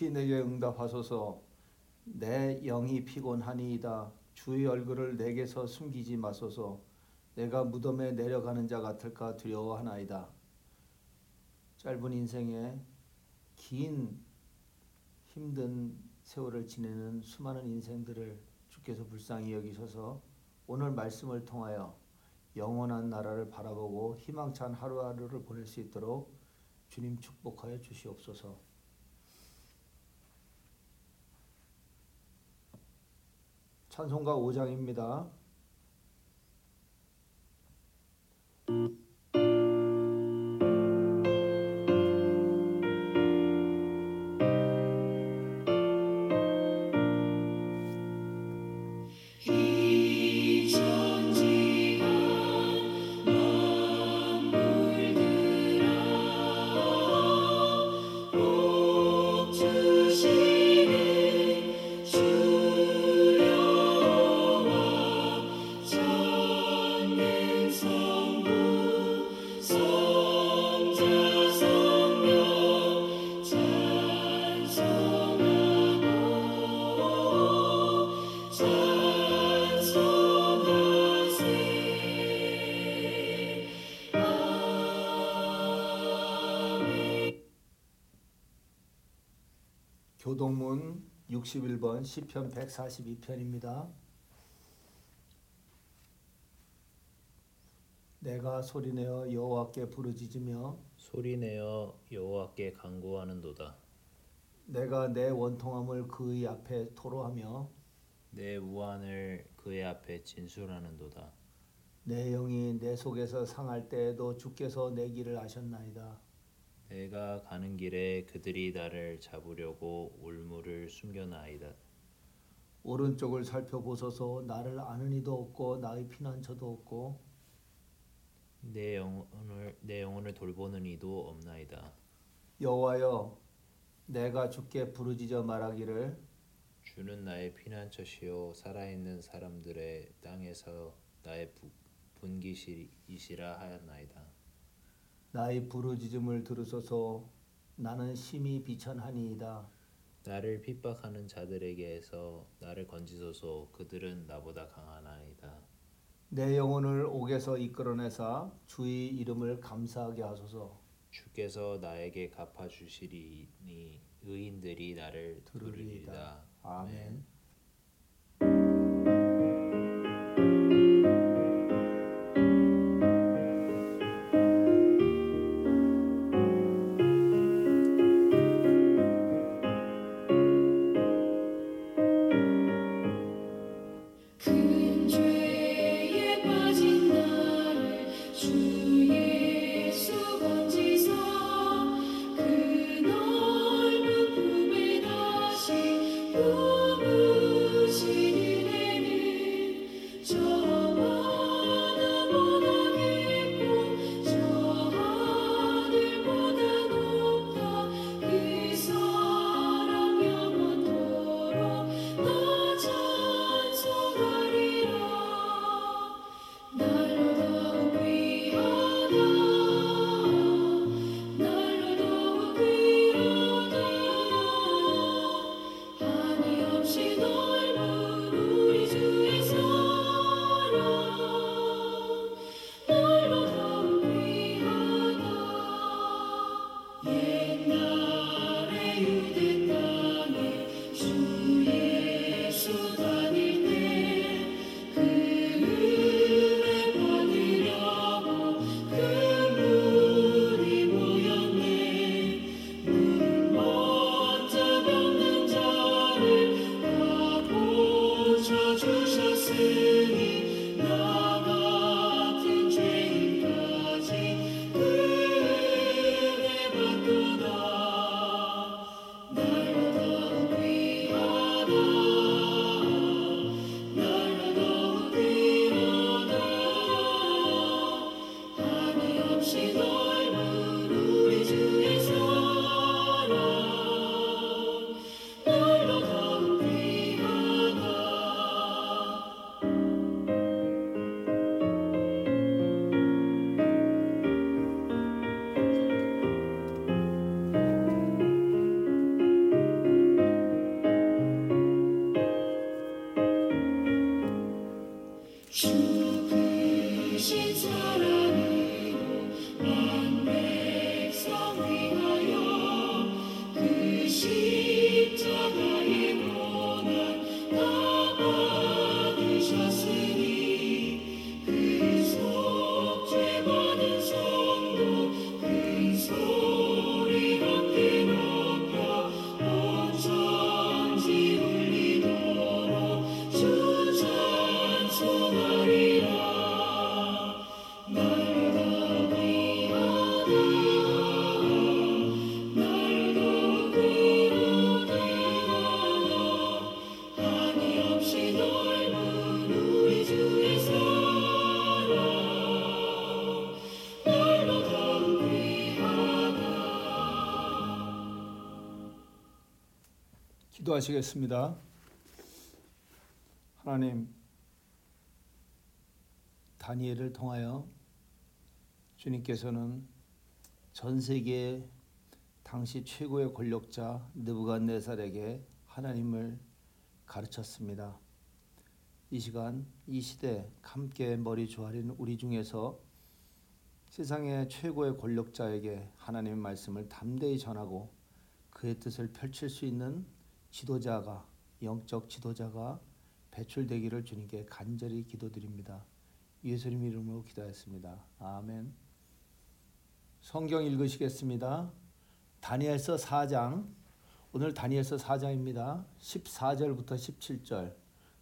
속히 내게 응답하소서. 내 영이 피곤하니이다. 주의 얼굴을 내게서 숨기지 마소서. 내가 무덤에 내려가는 자 같을까 두려워하나이다. 짧은 인생에 긴 힘든 세월을 지내는 수많은 인생들을 주께서 불쌍히 여기셔서 오늘 말씀을 통하여 영원한 나라를 바라보고 희망찬 하루하루를 보낼 수 있도록 주님 축복하여 주시옵소서. 찬송가 5장입니다. 161번 시편 142편입니다. 내가 소리내어 여호와께 부르짖으며 소리내어 여호와께 간구하는도다. 내가 내 원통함을 그의 앞에 토로하며 내 우환을 그의 앞에 진술하는도다. 내 영이 내 속에서 상할 때에도 주께서 내 길을 아셨나이다. 내가 가는 길에 그들이 나를 잡으려고 올무를 숨겨나이다. 오른쪽을 살펴보소서 나를 아는 이도 없고 나의 피난처도 없고 내 영혼을 내 영혼을 돌보는 이도 없나이다. 여호와여 내가 주께 부르짖어 말하기를 주는 나의 피난처시요 살아있는 사람들의 땅에서 나의 부- 분기시이시라 하였나이다. 나의 부르짖음을 들으소서 나는 심히 비천하니이다. 나를 핍박하는 자들에게서 나를 건지소서 그들은 나보다 강하나이다. 내 영혼을 옥에서 이끌어내사 주의 이름을 감사하게 하소서. 주께서 나에게 갚아 주시리니 의인들이 나를 들으리이다. 아멘. 기도하시겠습니다. 하나님, 다니엘을 통하여 주님께서는 전 세계 당시 최고의 권력자 느부갓네살에게 하나님을 가르쳤습니다. 이 시간 이 시대 함께 머리 조아린 우리 중에서 세상의 최고의 권력자에게 하나님의 말씀을 담대히 전하고 그의 뜻을 펼칠 수 있는 지도자가 영적 지도자가 배출되기를 주님께 간절히 기도드립니다. 예수님 이름으로 기도했습니다. 아멘. 성경 읽으시겠습니다. 다니엘서 4장 오늘 다니엘서 4장입니다. 14절부터 17절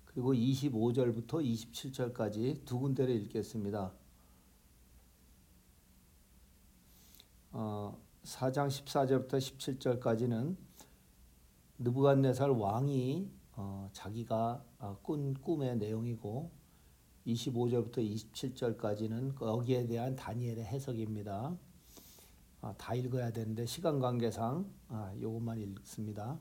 그리고 25절부터 27절까지 두 군데를 읽겠습니다. 어, 4장 14절부터 17절까지는 느부갓네살 왕이 어, 자기가 어, 꾼 꿈의 내용이고 25절부터 27절까지는 거기에 대한 다니엘의 해석입니다. 아, 다 읽어야 되는데 시간 관계상 아, 요것만 읽습니다.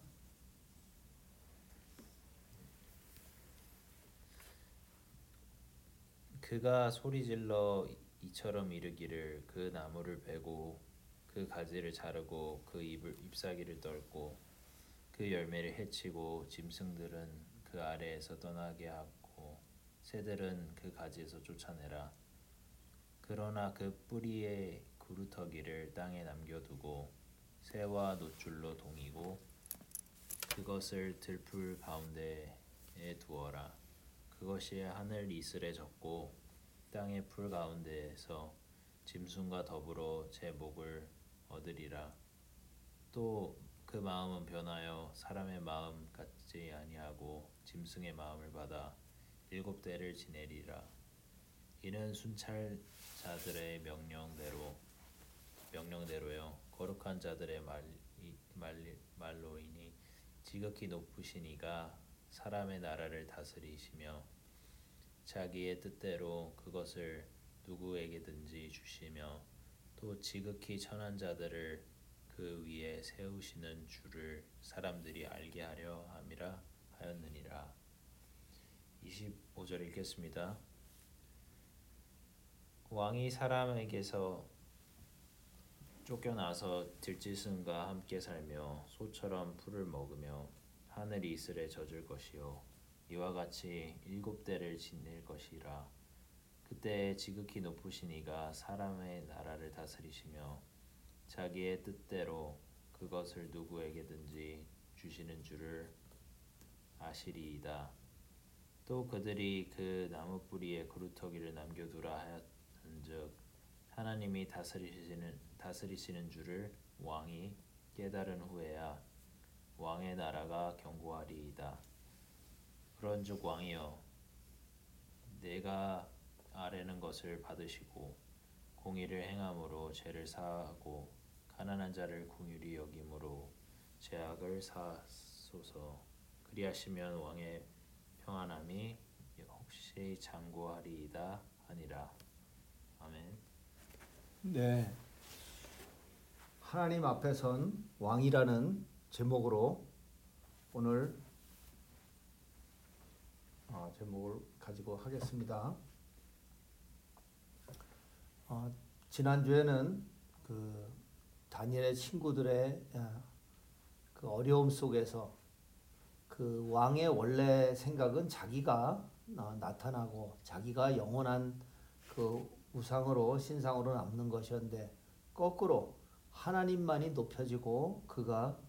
그가 소리질러 이처럼 이르기를 그 나무를 베고 그 가지를 자르고 그 잎을 잎사귀를 떨고 그 열매를 해치고 짐승들은 그 아래에서 떠나게 하고 새들은 그 가지에서 쫓아내라 그러나 그 뿌리의 구루터기를 땅에 남겨두고 새와 노줄로 동이고 그것을 들풀 가운데에 두어라 그것이 하늘 이슬에 젖고 땅의 풀 가운데에서 짐승과 더불어 제 목을 얻으리라. 또 그 마음은 변하여 사람의 마음 같지 아니하고 짐승의 마음을 받아 일곱 대를 지내리라. 이는 순찰자들의 명령대로 명령대로요 거룩한 자들의 말, 말, 말로이니 지극히 높으신 이가 사람의 나라를 다스리시며 자기의 뜻대로 그것을 누구에게든지 주시며 또 지극히 천한 자들을 그 위에 세우시는 줄을 사람들이 알게 하려 함이라 하였느니라. 25절 읽겠습니다. 왕이 사람에게서 쫓겨나서 들짐승과 함께 살며 소처럼 풀을 먹으며 하늘이 이슬에 젖을 것이요 이와 같이 일곱 대를 지낼 것이라 그때 지극히 높으신 이가 사람의 나라를 다스리시며 자기의 뜻대로 그것을 누구에게든지 주시는 줄을 아시리이다. 또 그들이 그 나무 뿌리에 그루터기를 남겨두라 하였은즉 하나님이 다스리시는 다스리시는 줄을 왕이 깨달은 후에야 왕의 나라가 견고하리이다. 그런즉 왕이여 내가 아뢰는 것을 받으시고 공의를 행함으로 죄를 사하고 가난한 자를 긍휼히 여김으로 죄악을 사소서 그리하시면 왕의 평안함이 혹시 장구하리이다 하니라 아멘. 네. 하나님 앞에선 왕이라는 제목으로 오늘 어, 제목을 가지고 하겠습니다. 어, 지난 주에는 그 다니엘의 친구들의 야, 그 어려움 속에서 그 왕의 원래 생각은 자기가 어, 나타나고 자기가 영원한 그 우상으로 신상으로 남는 것이었는데 거꾸로 하나님만이 높여지고 그가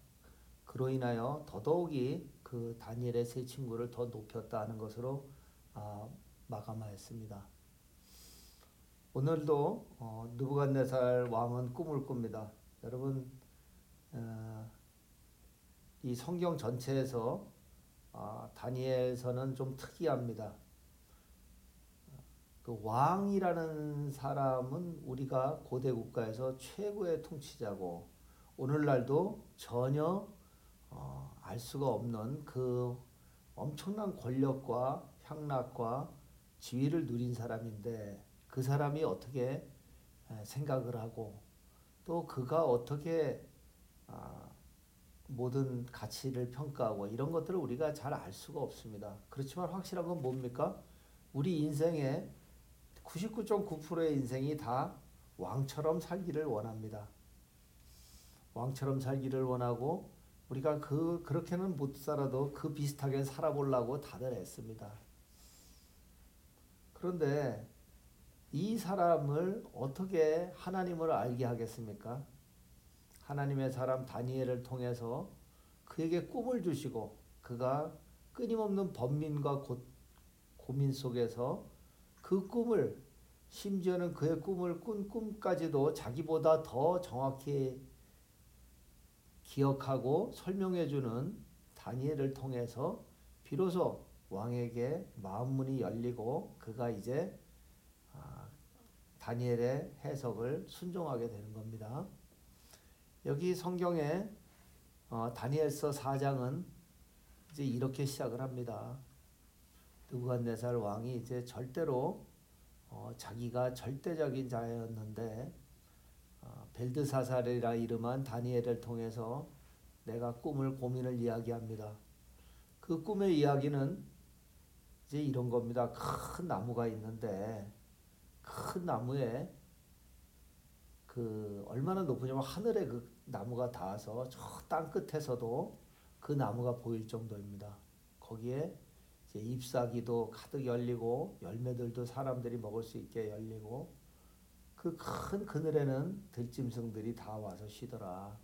그로 인하여 더더욱이 그 다니엘의 세 친구를 더 높였다 하는 것으로 아, 마감하였습니다. 오늘도 어, 느부갓네살 왕은 꿈을 꿉니다. 여러분 어, 이 성경 전체에서 아, 다니엘서는 좀 특이합니다. 그 왕이라는 사람은 우리가 고대 국가에서 최고의 통치자고 오늘날도 전혀 어, 알 수가 없는 그 엄청난 권력과 향락과 지위를 누린 사람인데 그 사람이 어떻게 에, 생각을 하고 또 그가 어떻게 아, 모든 가치를 평가하고 이런 것들을 우리가 잘 알 수가 없습니다. 그렇지만 확실한 건 뭡니까? 우리 인생의 99.9%의 인생이 다 왕처럼 살기를 원합니다. 왕처럼 살기를 원하고 우리가 그 그렇게는 못 살아도 그 비슷하게 살아보려고 다들 애씁니다. 그런데 이 사람을 어떻게 하나님을 알게 하겠습니까? 하나님의 사람 다니엘을 통해서 그에게 꿈을 주시고 그가 끊임없는 번민과 고, 고민 속에서 그 꿈을 심지어는 그의 꿈을 꾼 꿈까지도 자기보다 더 정확히 기억하고 설명해 주는 다니엘을 통해서 비로소 왕에게 마음문이 열리고 그가 이제 아, 다니엘의 해석을 순종하게 되는 겁니다. 여기 성경에 어, 다니엘서 4장은 이제 이렇게 시작을 합니다. 느부갓네살 왕이 이제 절대로 어, 자기가 절대적인 자였는데 어, 벨드사살이라 이름한 다니엘을 통해서 내가 꿈을 고민을 이야기합니다. 그 꿈의 이야기는 이제 이런 겁니다. 큰 나무가 있는데 큰 나무에 그 얼마나 높으냐면 하늘에 그 나무가 닿아서 저 땅 끝에서도 그 나무가 보일 정도입니다. 거기에 잎사귀도 가득 열리고 열매들도 사람들이 먹을 수 있게 열리고 그 큰 그늘에는 들짐승들이 다 와서 쉬더라.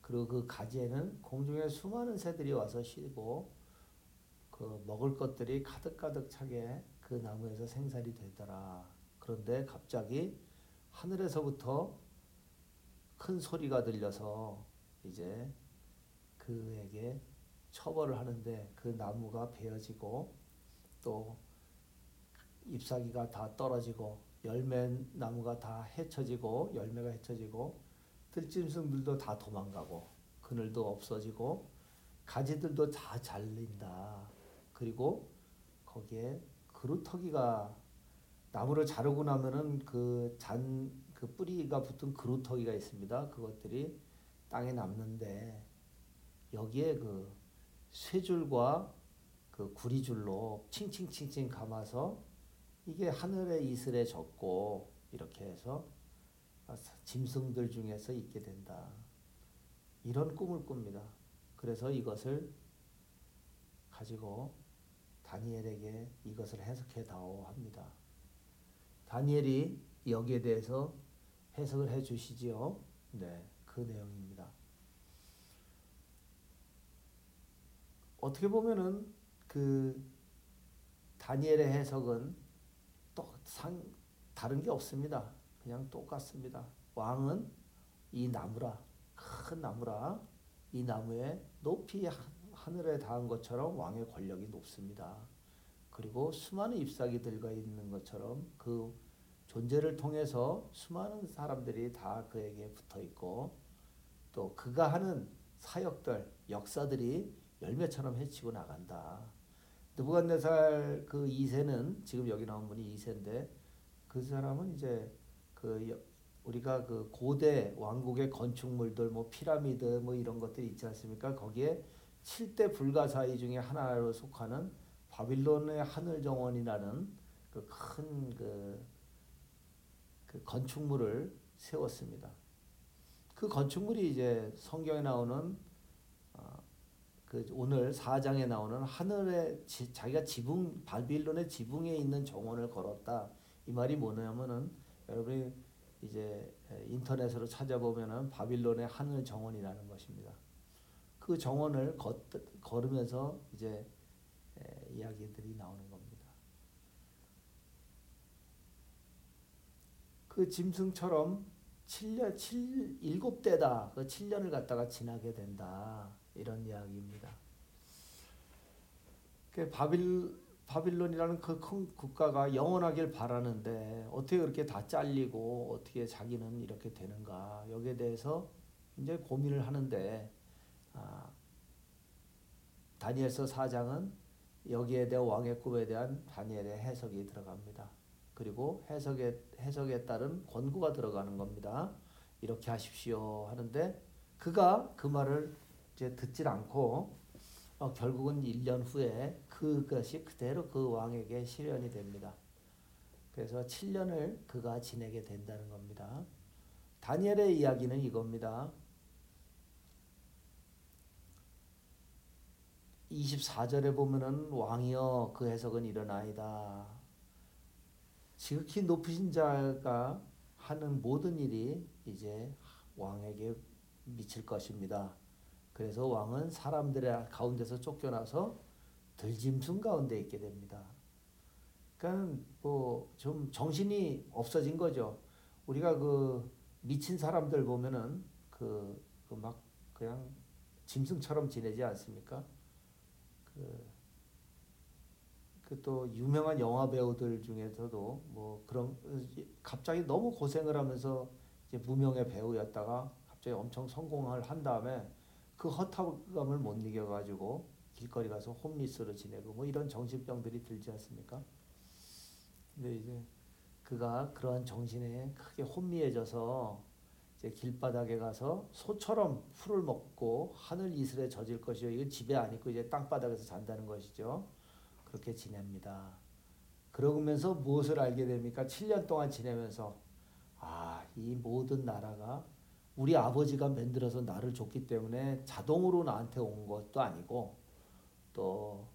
그리고 그 가지에는 공중에 수많은 새들이 와서 쉬고 그 먹을 것들이 가득가득 차게 그 나무에서 생산이 되더라. 그런데 갑자기 하늘에서부터 큰 소리가 들려서 이제 그에게 처벌을 하는데 그 나무가 베어지고 또 잎사귀가 다 떨어지고 열매 나무가 다 헤쳐지고 열매가 헤쳐지고 들짐승들도 다 도망가고 그늘도 없어지고 가지들도 다 잘린다. 그리고 거기에 그루터기가 나무를 자르고 나면은 그잔그 뿌리가 붙은 그루터기가 있습니다. 그것들이 땅에 남는데 여기에 그 쇠줄과 그 구리줄로 칭칭칭칭 감아서 이게 하늘의 이슬에 젖고 이렇게 해서 짐승들 중에서 있게 된다. 이런 꿈을 꿉니다. 그래서 이것을 가지고 다니엘에게 이것을 해석해 다오 합니다. 다니엘이 여기에 대해서 해석을 해 주시지요. 네, 그 내용입니다. 어떻게 보면은 그 다니엘의 해석은 또 상 다른 게 없습니다. 그냥 똑같습니다. 왕은 이 나무라 큰 나무라 이 나무에 높이 하늘에 닿은 것처럼 왕의 권력이 높습니다. 그리고 수많은 잎사귀들과 있는 것처럼 그 존재를 통해서 수많은 사람들이 다 그에게 붙어 있고 또 그가 하는 사역들 역사들이 열매처럼 해치고 나간다. 느부갓네살 그 2세는 지금 여기 나온 분이 2세인데 그 사람은 이제 그 우리가 그 고대 왕국의 건축물들 뭐 피라미드 뭐 이런 것들이 있지 않습니까? 거기에 7대 불가사의 중에 하나로 속하는 바빌론의 하늘 정원이라는 그큰그그 건축물을 세웠습니다. 그 건축물이 이제 성경에 나오는 어, 그 오늘 4장에 나오는 하늘에 지, 자기가 지붕 바빌론의 지붕에 있는 정원을 걸었다. 이 말이 뭐냐면은 여러분이 이제 인터넷으로 찾아보면은 바빌론의 하늘 정원이라는 것입니다. 그 정원을 걷, 걸으면서 이제 에, 이야기들이 나오는 겁니다. 그 짐승처럼 7년 7 7대다. 그 7년을 갖다가 지나게 된다. 이런 이야기입니다. 그 바빌 바빌론이라는 그 큰 국가가 영원하길 바라는데 어떻게 그렇게 다 잘리고 어떻게 자기는 이렇게 되는가 여기에 대해서 이제 고민을 하는데 아, 다니엘서 4장은 여기에 대한 왕의 꿈에 대한 다니엘의 해석이 들어갑니다. 그리고 해석에 해석에 따른 권고가 들어가는 겁니다. 이렇게 하십시오 하는데 그가 그 말을 이제 듣질 않고 어, 결국은 1년 후에 그것이 그대로 그 왕에게 실현이 됩니다. 그래서 7년을 그가 지내게 된다는 겁니다. 다니엘의 이야기는 이겁니다. 24절에 보면은 왕이여 그 해석은 이러나이다. 지극히 높으신 자가 하는 모든 일이 이제 왕에게 미칠 것입니다. 그래서 왕은 사람들의 가운데서 쫓겨나서 들짐승 가운데 있게 됩니다. 그러니까 뭐 좀 정신이 없어진 거죠. 우리가 그 미친 사람들 보면은 그 막 그냥 짐승처럼 지내지 않습니까? 그그또 유명한 영화 배우들 중에서도 뭐 그런 갑자기 너무 고생을 하면서 이제 무명의 배우였다가 갑자기 엄청 성공을 한 다음에 그 허탈감을 못 이겨가지고 길거리 가서 홈리스로 지내고 뭐 이런 정신병들이 들지 않습니까? 근데 이제 그가 그러한 정신에 크게 혼미해져서 이제 길바닥에 가서 소처럼 풀을 먹고 하늘 이슬에 젖을 것이요. 이거 집에 안 있고 이제 땅바닥에서 잔다는 것이죠. 그렇게 지냅니다. 그러면서 무엇을 알게 됩니까? 7년 동안 지내면서 아, 이 모든 나라가 우리 아버지가 만들어서 나를 줬기 때문에 자동으로 나한테 온 것도 아니고 또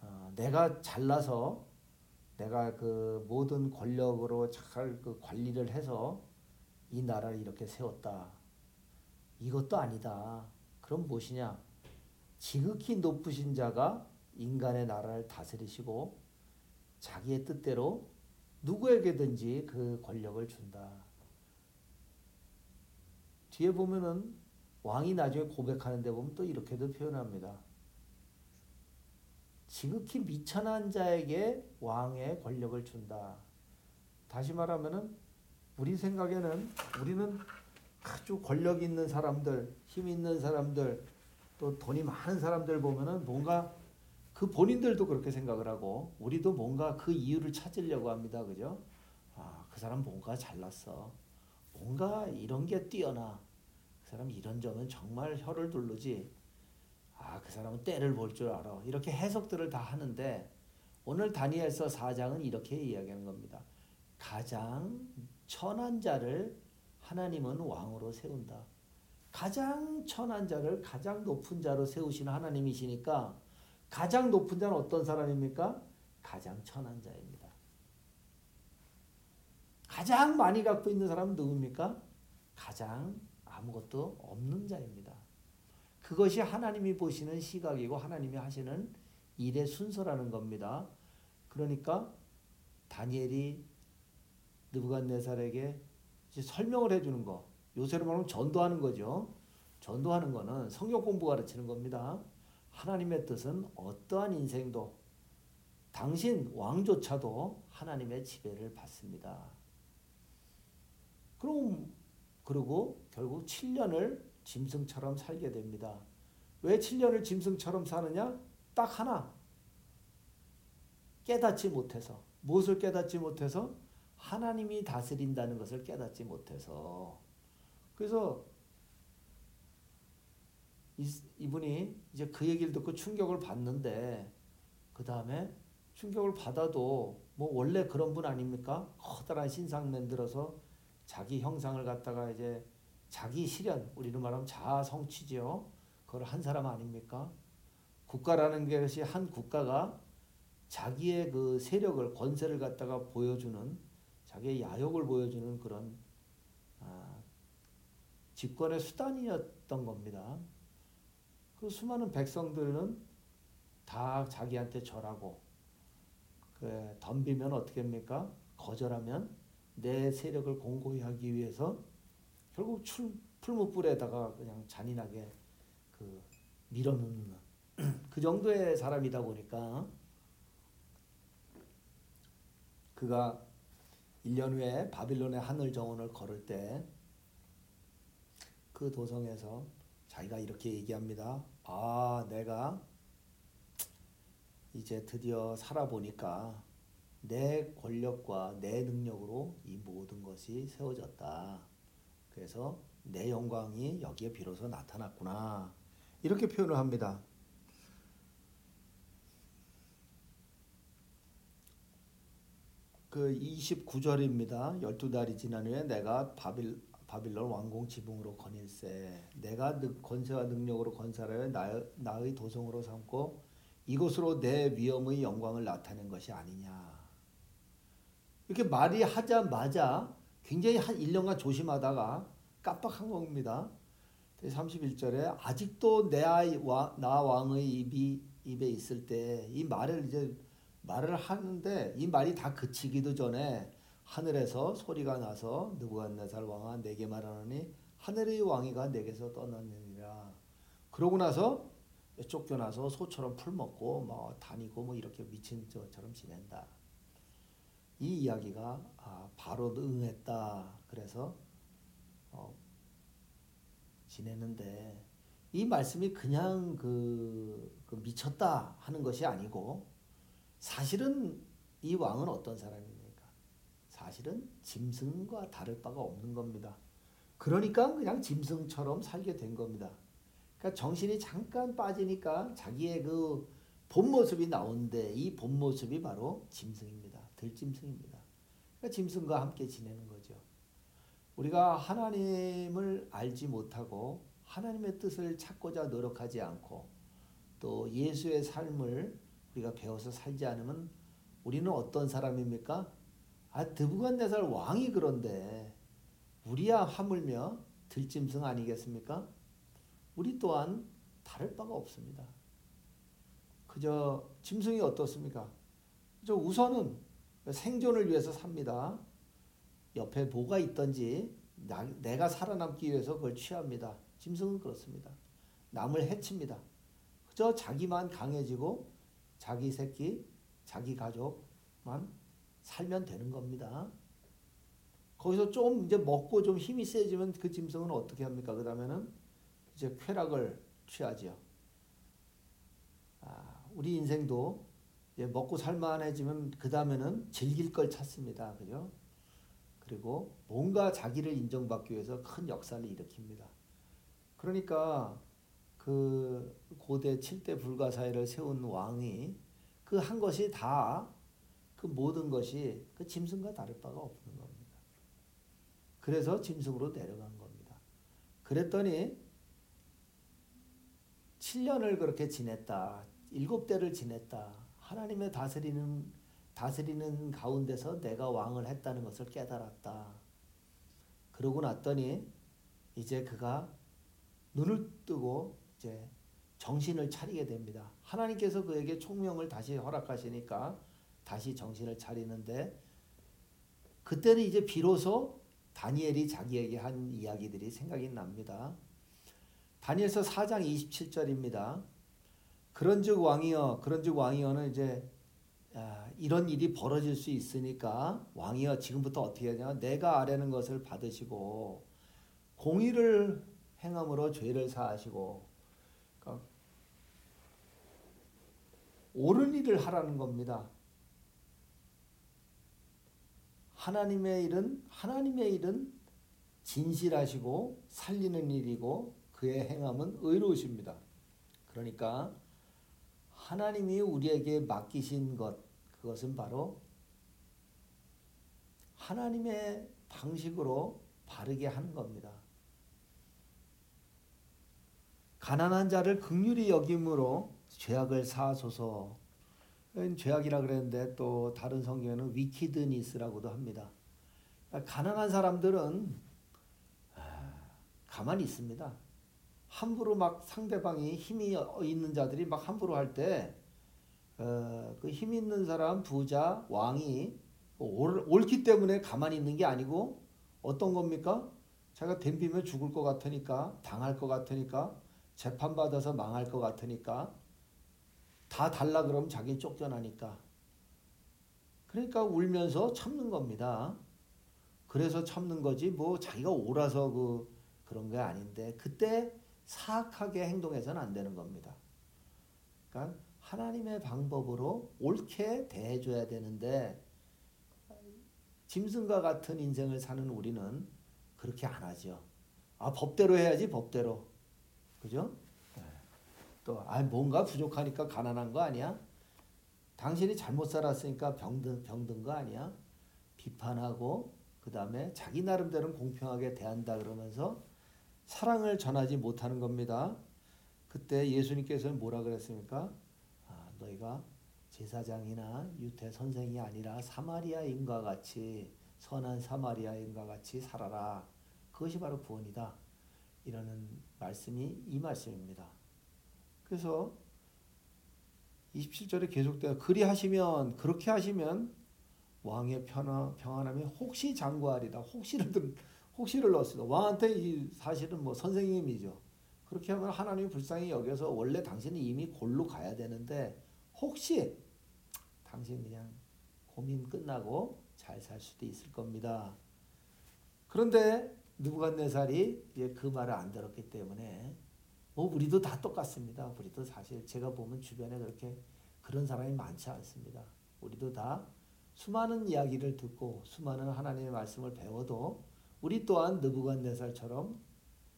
어, 내가 잘나서 내가 그 모든 권력으로 잘 그 관리를 해서 이 나라를 이렇게 세웠다. 이것도 아니다. 그럼 무엇이냐? 지극히 높으신 자가 인간의 나라를 다스리시고 자기의 뜻대로 누구에게든지 그 권력을 준다. 뒤에 보면은 왕이 나중에 고백하는데 보면 또 이렇게도 표현합니다. 지극히 미천한 자에게 왕의 권력을 준다. 다시 말하면은 우리 생각에는 우리는 아주 권력 있는 사람들, 힘 있는 사람들, 또 돈이 많은 사람들 보면은 뭔가 그 본인들도 그렇게 생각을 하고 우리도 뭔가 그 이유를 찾으려고 합니다. 그죠? 아, 그 사람 뭔가 잘났어. 뭔가 이런 게 뛰어나. 그 사람 이런 점은 정말 혀를 두르지. 아, 그 사람은 때를 볼 줄 알아. 이렇게 해석들을 다 하는데 오늘 다니엘서 4장은 이렇게 이야기하는 겁니다. 가장 천한 자를 하나님은 왕으로 세운다. 가장 천한 자를 가장 높은 자로 세우시는 하나님이시니까 가장 높은 자는 어떤 사람입니까? 가장 천한 자입니다. 가장 많이 갖고 있는 사람은 누굽니까? 가장 아무것도 없는 자입니다. 그것이 하나님이 보시는 시각이고 하나님이 하시는 일의 순서라는 겁니다. 그러니까 다니엘이 느부갓네살에게 설명을 해주는 거. 요새로 말하면 전도하는 거죠. 전도하는 거는 성경 공부 가르치는 겁니다. 하나님의 뜻은 어떠한 인생도 당신 왕조차도 하나님의 지배를 받습니다. 그럼 그리고 결국 7년을 짐승처럼 살게 됩니다. 왜 7년을 짐승처럼 사느냐? 딱 하나. 깨닫지 못해서. 무엇을 깨닫지 못해서? 하나님이 다스린다는 것을 깨닫지 못해서. 그래서 이분이 이제 그 얘기를 듣고 충격을 받는데 그 다음에 충격을 받아도 뭐 원래 그런 분 아닙니까? 커다란 신상 만들어서 자기 형상을 갖다가 이제 자기 실현 우리로 말하면 자아 성취죠. 그걸 한 사람 아닙니까? 국가라는 것이 한 국가가 자기의 그 세력을 권세를 갖다가 보여주는 자기의 야욕을 보여주는 그런 아, 집권의 수단이었던 겁니다. 그 수많은 백성들은 다 자기한테 절하고 그 덤비면 어떻게 합니까? 거절하면 내 세력을 공고히 하기 위해서 결국 출, 풀무불에다가 그냥 잔인하게 그 밀어넣는 그 정도의 사람이다 보니까 그가 1년 후에 바빌론의 하늘 정원을 걸을 때 그 도성에서 자기가 이렇게 얘기합니다. 아, 내가 이제 드디어 살아보니까 내 권력과 내 능력으로 이 모든 것이 세워졌다. 그래서 내 영광이 여기에 비로소 나타났구나. 이렇게 표현을 합니다. 그 29절입니다. 12달이 지난 후에 내가 바빌 바빌론 왕궁 지붕으로 거닐세 내가 능- 권세와 능력으로 건설하여 나의, 나의 도성으로 삼고 이곳으로 내 위엄의 영광을 나타낸 것이 아니냐. 이렇게 말이 하자마자 굉장히 한 1년간 조심하다가 깜빡한 겁니다. 31절에 아직도 내 아이 와, 나 왕의 입이 입에 있을 때 이 말을 이제 말을 하는데 이 말이 다 그치기도 전에 하늘에서 소리가 나서 느부갓네살 왕아 내게 말하노니 하늘의 왕이가 내게서 떠났느니라. 그러고 나서 쫓겨나서 소처럼 풀 먹고 뭐 다니고 뭐 이렇게 미친 저처럼 지낸다. 이 이야기가 아, 바로 응했다. 그래서 어, 지내는데 이 말씀이 그냥 그, 그 미쳤다 하는 것이 아니고 사실은 이 왕은 어떤 사람입니까? 사실은 짐승과 다를 바가 없는 겁니다. 그러니까 그냥 짐승처럼 살게 된 겁니다. 그러니까 정신이 잠깐 빠지니까 자기의 그 본 모습이 나오는데 이 본 모습이 바로 짐승입니다. 들짐승입니다. 그러니까 짐승과 함께 지내는 거죠. 우리가 하나님을 알지 못하고 하나님의 뜻을 찾고자 노력하지 않고 또 예수의 삶을 우리가 배워서 살지 않으면 우리는 어떤 사람입니까? 아 드부갓네살 왕이 그런데 우리야 하물며 들짐승 아니겠습니까? 우리 또한 다를 바가 없습니다. 그저 짐승이 어떻습니까? 저 우선은 생존을 위해서 삽니다. 옆에 뭐가 있든지 나, 내가 살아남기 위해서 그걸 취합니다. 짐승은 그렇습니다. 남을 해칩니다. 그저 자기만 강해지고 자기 새끼, 자기 가족만 살면 되는 겁니다. 거기서 좀 이제 먹고 좀 힘이 세지면 그 짐승은 어떻게 합니까? 그 다음에는 이제 쾌락을 취하지요. 아, 우리 인생도 이제 먹고 살만해지면 그 다음에는 즐길 걸 찾습니다. 그죠? 그리고 뭔가 자기를 인정받기 위해서 큰 역사를 일으킵니다. 그러니까 그 고대 7대 불가사의를 세운 왕이 그 한 것이 다 그 모든 것이 그 짐승과 다를 바가 없는 겁니다. 그래서 짐승으로 내려간 겁니다. 그랬더니 7년을 그렇게 지냈다. 일곱 대를 지냈다. 하나님의 다스리는 다스리는 가운데서 내가 왕을 했다는 것을 깨달았다. 그러고 났더니 이제 그가 눈을 뜨고 이제 정신을 차리게 됩니다. 하나님께서 그에게 총명을 다시 허락하시니까 다시 정신을 차리는데 그때는 이제 비로소 다니엘이 자기에게 한 이야기들이 생각이 납니다. 다니엘서 4장 27절입니다. 그런즉 왕이여 그런즉 왕이여는 이제 아, 이런 일이 벌어질 수 있으니까 왕이여 지금부터 어떻게 하냐 내가 아뢰는 것을 받으시고 공의를 행함으로 죄를 사하시고 그러니까 옳은 일을 하라는 겁니다. 하나님의 일은 하나님의 일은 진실하시고 살리는 일이고 그의 행함은 의로우십니다. 그러니까 하나님이 우리에게 맡기신 것 그것은 바로 하나님의 방식으로 바르게 하는 겁니다. 가난한 자를 극률히 여김으로 죄악을 사소서. 죄악이라 그랬는데 또 다른 성경에는 위키드니스라고도 합니다. 가난한 사람들은 아, 가만히 있습니다. 함부로 막 상대방이 힘이 있는 자들이 막 함부로 할 때, 어, 그힘 있는 사람, 부자, 왕이 옳, 옳기 때문에 가만히 있는 게 아니고 어떤 겁니까? 자기가 덤비면 죽을 것 같으니까, 당할 것 같으니까, 재판받아서 망할 것 같으니까, 다 달라 그러면 자기 쫓겨나니까. 그러니까 울면서 참는 겁니다. 그래서 참는 거지 뭐 자기가 옳아서 그 그런 게 아닌데 그때 사악하게 행동해서는 안 되는 겁니다. 그러니까 하나님의 방법으로 옳게 대해줘야 되는데 짐승과 같은 인생을 사는 우리는 그렇게 안 하죠. 아 법대로 해야지 법대로, 그죠? 또 아 뭔가 부족하니까 가난한 거 아니야? 당신이 잘못 살았으니까 병든 병든 거 아니야? 비판하고 그 다음에 자기 나름대로는 공평하게 대한다 그러면서 사랑을 전하지 못하는 겁니다. 그때 예수님께서는 뭐라 그랬습니까? 아, 너희가 제사장이나 유태 선생이 아니라 사마리아인과 같이 선한 사마리아인과 같이 살아라. 그것이 바로 구원이다. 이라는 말씀이 이 말씀입니다. 그래서 27절에 계속돼요. 그리 하시면 그렇게 하시면 왕의 평안, 평안함이 혹시 장구하리다. 혹시를 들- 혹시를 넣었습니다. 왕한테 이 사실은 뭐 선생님이죠. 그렇게 하면 하나님이 불쌍히 여겨서 원래 당신은 이미 골로 가야 되는데 혹시 당신 그냥 고민 끝나고 잘 살 수도 있을 겁니다. 그런데 느부갓네살이 이제 그 말을 안 들었기 때문에 뭐 우리도 다 똑같습니다. 우리도 사실 제가 보면 주변에 그렇게 그런 사람이 많지 않습니다. 우리도 다 수많은 이야기를 듣고 수많은 하나님의 말씀을 배워도 우리 또한 느부갓네살처럼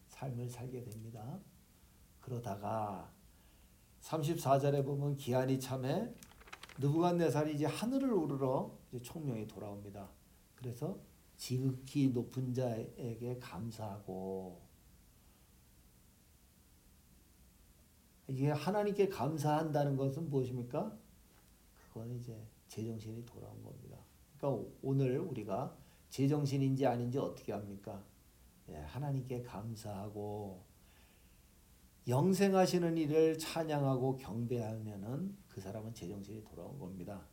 삶을 살게 됩니다. 그러다가 34절에 보면 기한이 참에 느부갓네살이 이제 하늘을 우르러 이제 총명이 돌아옵니다. 그래서 지극히 높은 자에게 감사하고 이게 하나님께 감사한다는 것은 무엇입니까? 그건 이제 제정신이 돌아온 겁니다. 그러니까 오늘 우리가 제정신인지 아닌지 어떻게 합니까? 예, 하나님께 감사하고 영생하시는 이를 찬양하고 경배하면은 그 사람은 제정신이 돌아온 겁니다.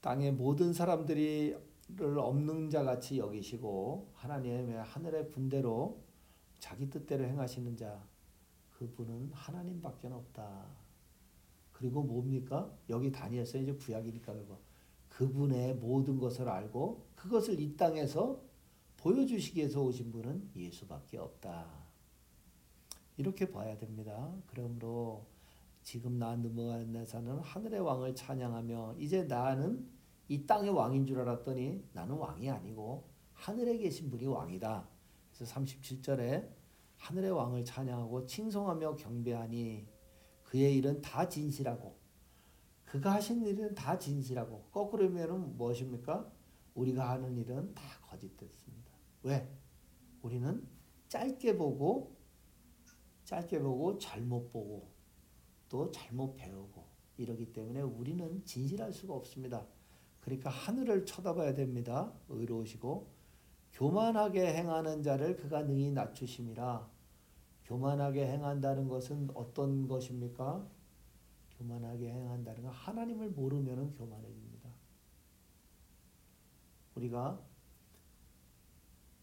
땅의 모든 사람들이 를 없는 자 같이 여기시고 하나님의 하늘의 분대로 자기 뜻대로 행하시는 자 그분은 하나님밖에 없다. 그리고 뭡니까? 여기 다니엘서 이제 구약이니까 그거 그분의 모든 것을 알고 그것을 이 땅에서 보여주시기 위해서 오신 분은 예수밖에 없다. 이렇게 봐야 됩니다. 그러므로 지금 나 느부갓네살은 하늘의 왕을 찬양하며 이제 나는 이 땅의 왕인 줄 알았더니 나는 왕이 아니고 하늘에 계신 분이 왕이다. 그래서 37절에 하늘의 왕을 찬양하고 칭송하며 경배하니 그의 일은 다 진실하고 그가 하신 일은 다 진실하고 거꾸로 하면은 무엇입니까? 우리가 하는 일은 다 거짓됐습니다. 왜? 우리는 짧게 보고 짧게 보고 잘못 보고 또 잘못 배우고 이러기 때문에 우리는 진실할 수가 없습니다. 그러니까 하늘을 쳐다봐야 됩니다. 의로우시고 교만하게 행하는 자를 그가 능히 낮추심이라. 교만하게 행한다는 것은 어떤 것입니까? 교만하게 행한다는 건 하나님을 모르면은 교만해집니다. 우리가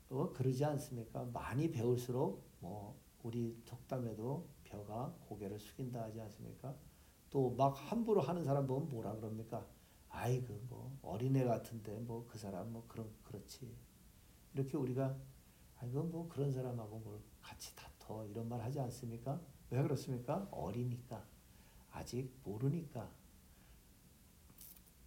어, 그러지 않습니까? 많이 배울수록 뭐 우리 속담에도 벼가 고개를 숙인다 하지 않습니까? 또 막 함부로 하는 사람 보면 뭐라 그럽니까? 아이 그뭐 어린애 같은데 뭐 그 사람 뭐 그런 그렇지 이렇게 우리가 아이고 뭐 그런 사람하고 뭘 같이 다퉈 이런 말 하지 않습니까? 왜 그렇습니까? 어리니까 아직 모르니까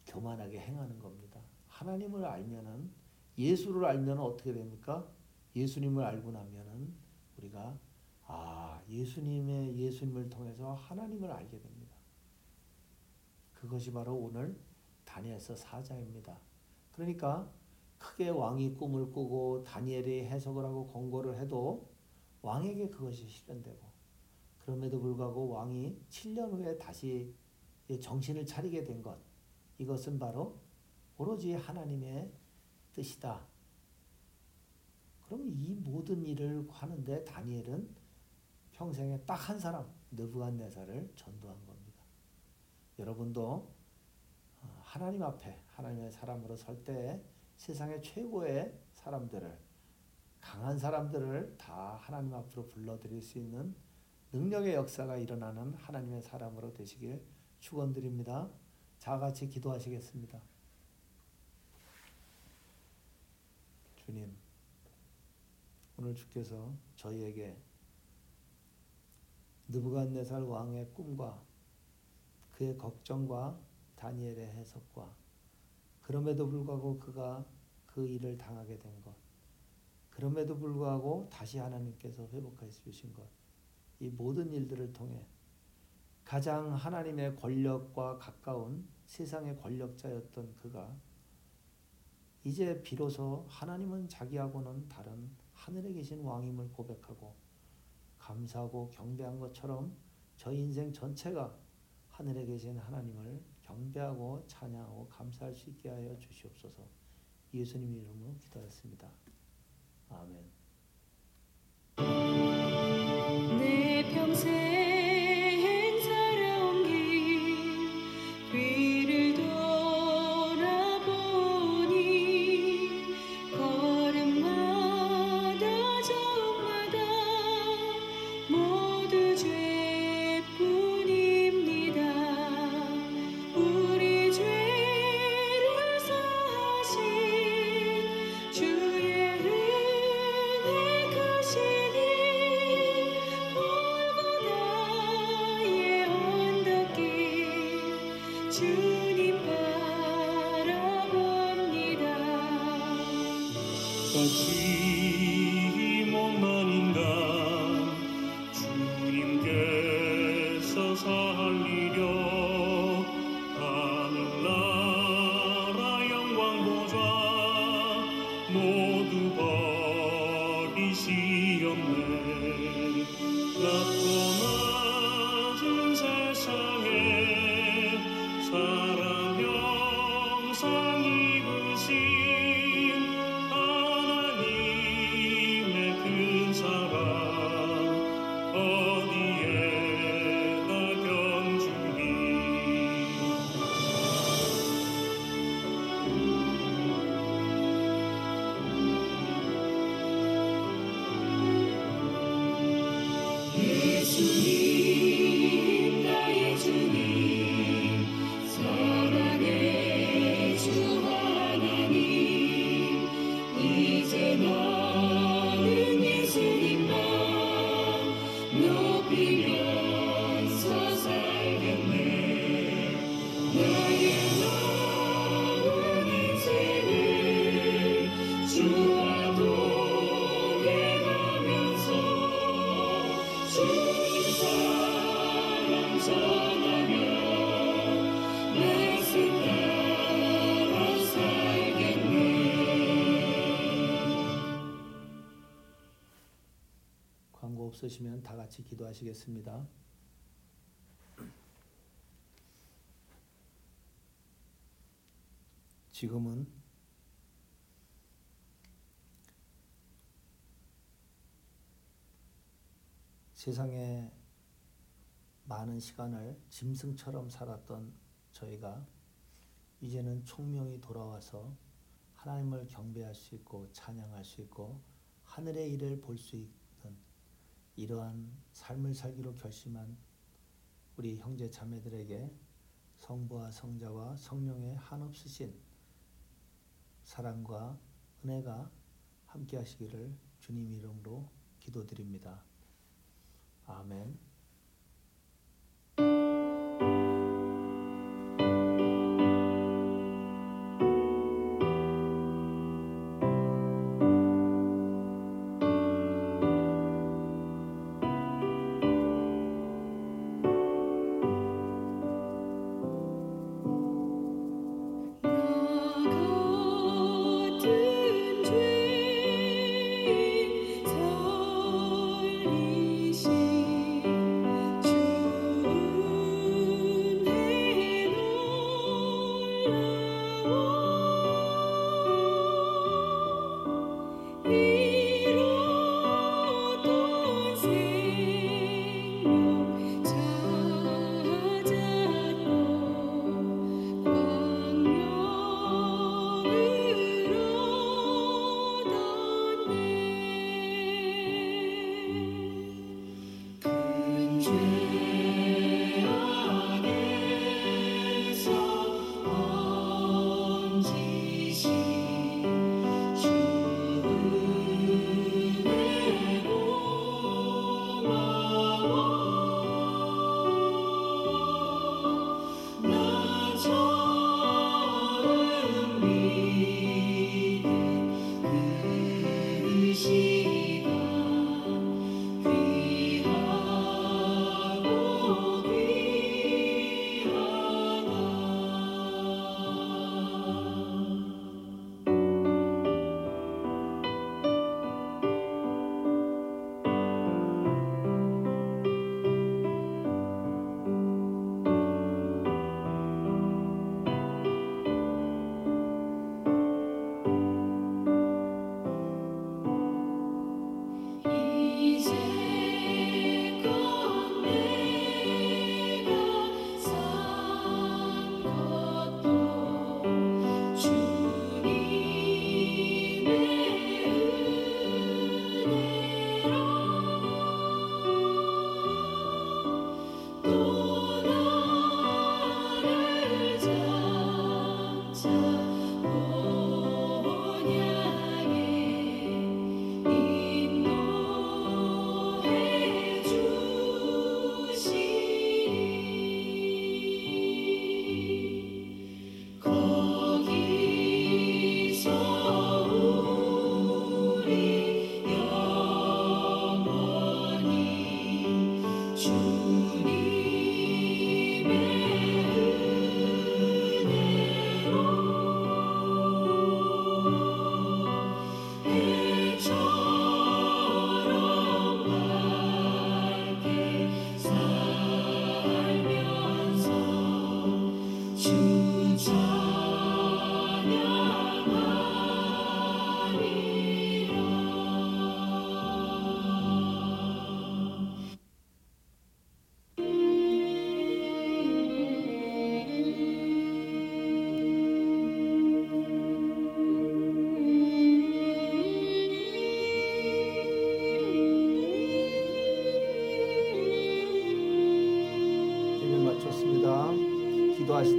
교만하게 행하는 겁니다. 하나님을 알면은 예수를 알면 어떻게 됩니까? 예수님을 알고 나면은 우리가 아 예수님의 예수님을 통해서 하나님을 알게 됩니다. 그것이 바로 오늘 다니엘서 4장입니다. 그러니까 크게 왕이 꿈을 꾸고 다니엘이 해석을 하고 권고를 해도 왕에게 그것이 실현되고 그럼에도 불구하고 왕이 7년 후에 다시 정신을 차리게 된 것 이것은 바로 오로지 하나님의 뜻이다. 그럼 이 모든 일을 하는데 다니엘은 평생에 딱 한 사람 느부갓네살을 전도한 겁니다. 여러분도 어, 하나님 앞에 하나님의 사람으로 설 때 세상의 최고의 사람들을 강한 사람들을 다 하나님 앞으로 불러들일 수 있는 능력의 역사가 일어나는 하나님의 사람으로 되시길 축원드립니다. 자 같이 기도하시겠습니다. 주님, 오늘 주께서 저희에게 느부갓네살 왕의 꿈과 그의 걱정과 다니엘의 해석과 그럼에도 불구하고 그가 그 일을 당하게 된 것, 그럼에도 불구하고 다시 하나님께서 회복하여 주신 것, 이 모든 일들을 통해 가장 하나님의 권력과 가까운 세상의 권력자였던 그가 이제 비로소 하나님은 자기하고는 다른 하늘에 계신 왕임을 고백하고 감사하고 경배한 것처럼 저 인생 전체가 하늘에 계신 하나님을 경배하고 찬양하고 감사할 수 있게 하여 주시옵소서. 예수님 이름으로 기도하였습니다. 없으시면 다 같이 기도하시겠습니다. 지금은 세상에 많은 시간을 짐승처럼 살았던 저희가 이제는 총명이 돌아와서 하나님을 경배할 수 있고 찬양할 수 있고 하늘의 일을 볼 수 있는 이러한 삶을 살기로 결심한 우리 형제 자매들에게 성부와 성자와 성령의 한없으신 사랑과 은혜가 함께 하시기를 주님 이름으로 기도드립니다. 아멘.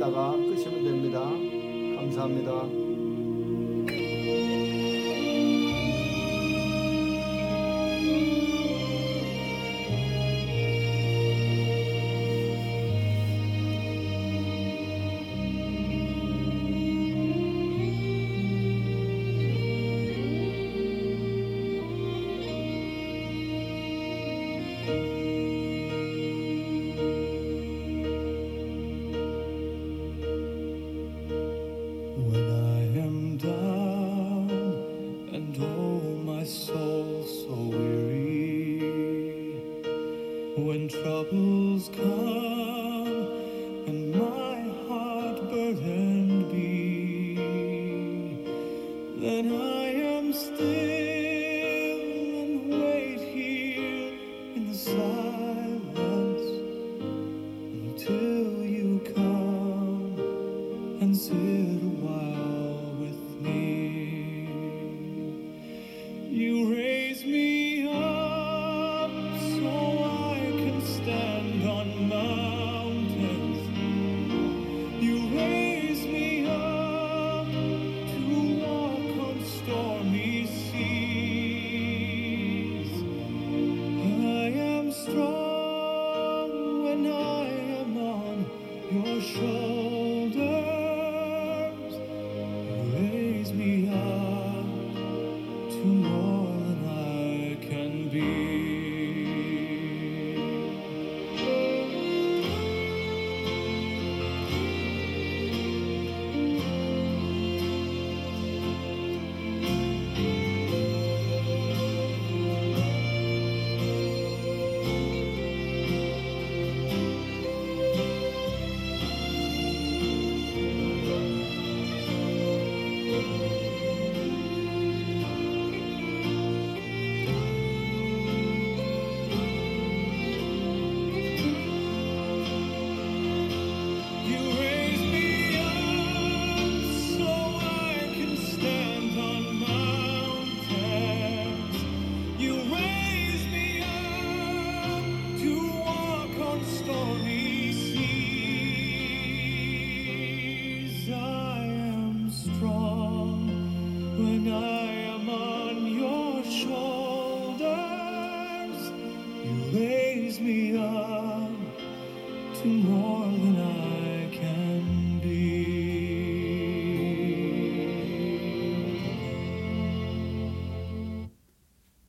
기도하시다가